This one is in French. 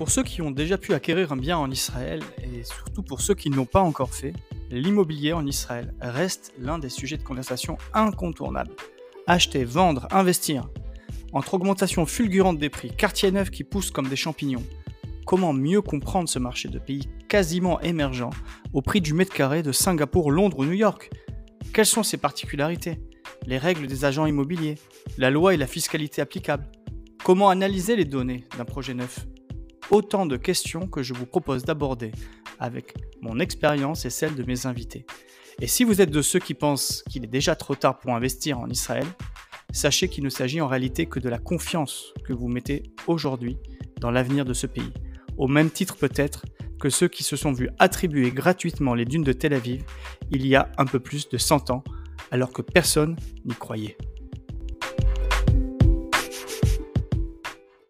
Pour ceux qui ont déjà pu acquérir un bien en Israël, et surtout pour ceux qui ne l'ont pas encore fait, l'immobilier en Israël reste l'un des sujets de conversation incontournables. Acheter, vendre, investir. Entre augmentation fulgurante des prix, quartiers neufs qui poussent comme des champignons, comment mieux comprendre ce marché de pays quasiment émergent au prix du mètre carré de Singapour, Londres ou New York? Quelles sont ses particularités? Les règles des agents immobiliers, la loi et la fiscalité applicables Comment analyser les données d'un projet neuf? Autant de questions que je vous propose d'aborder avec mon expérience et celle de mes invités. Et si vous êtes de ceux qui pensent qu'il est déjà trop tard pour investir en Israël, sachez qu'il ne s'agit en réalité que de la confiance que vous mettez aujourd'hui dans l'avenir de ce pays au même titre peut-être que ceux qui se sont vus attribuer gratuitement les dunes de Tel Aviv il y a un peu plus de 100 ans, alors que personne n'y croyait.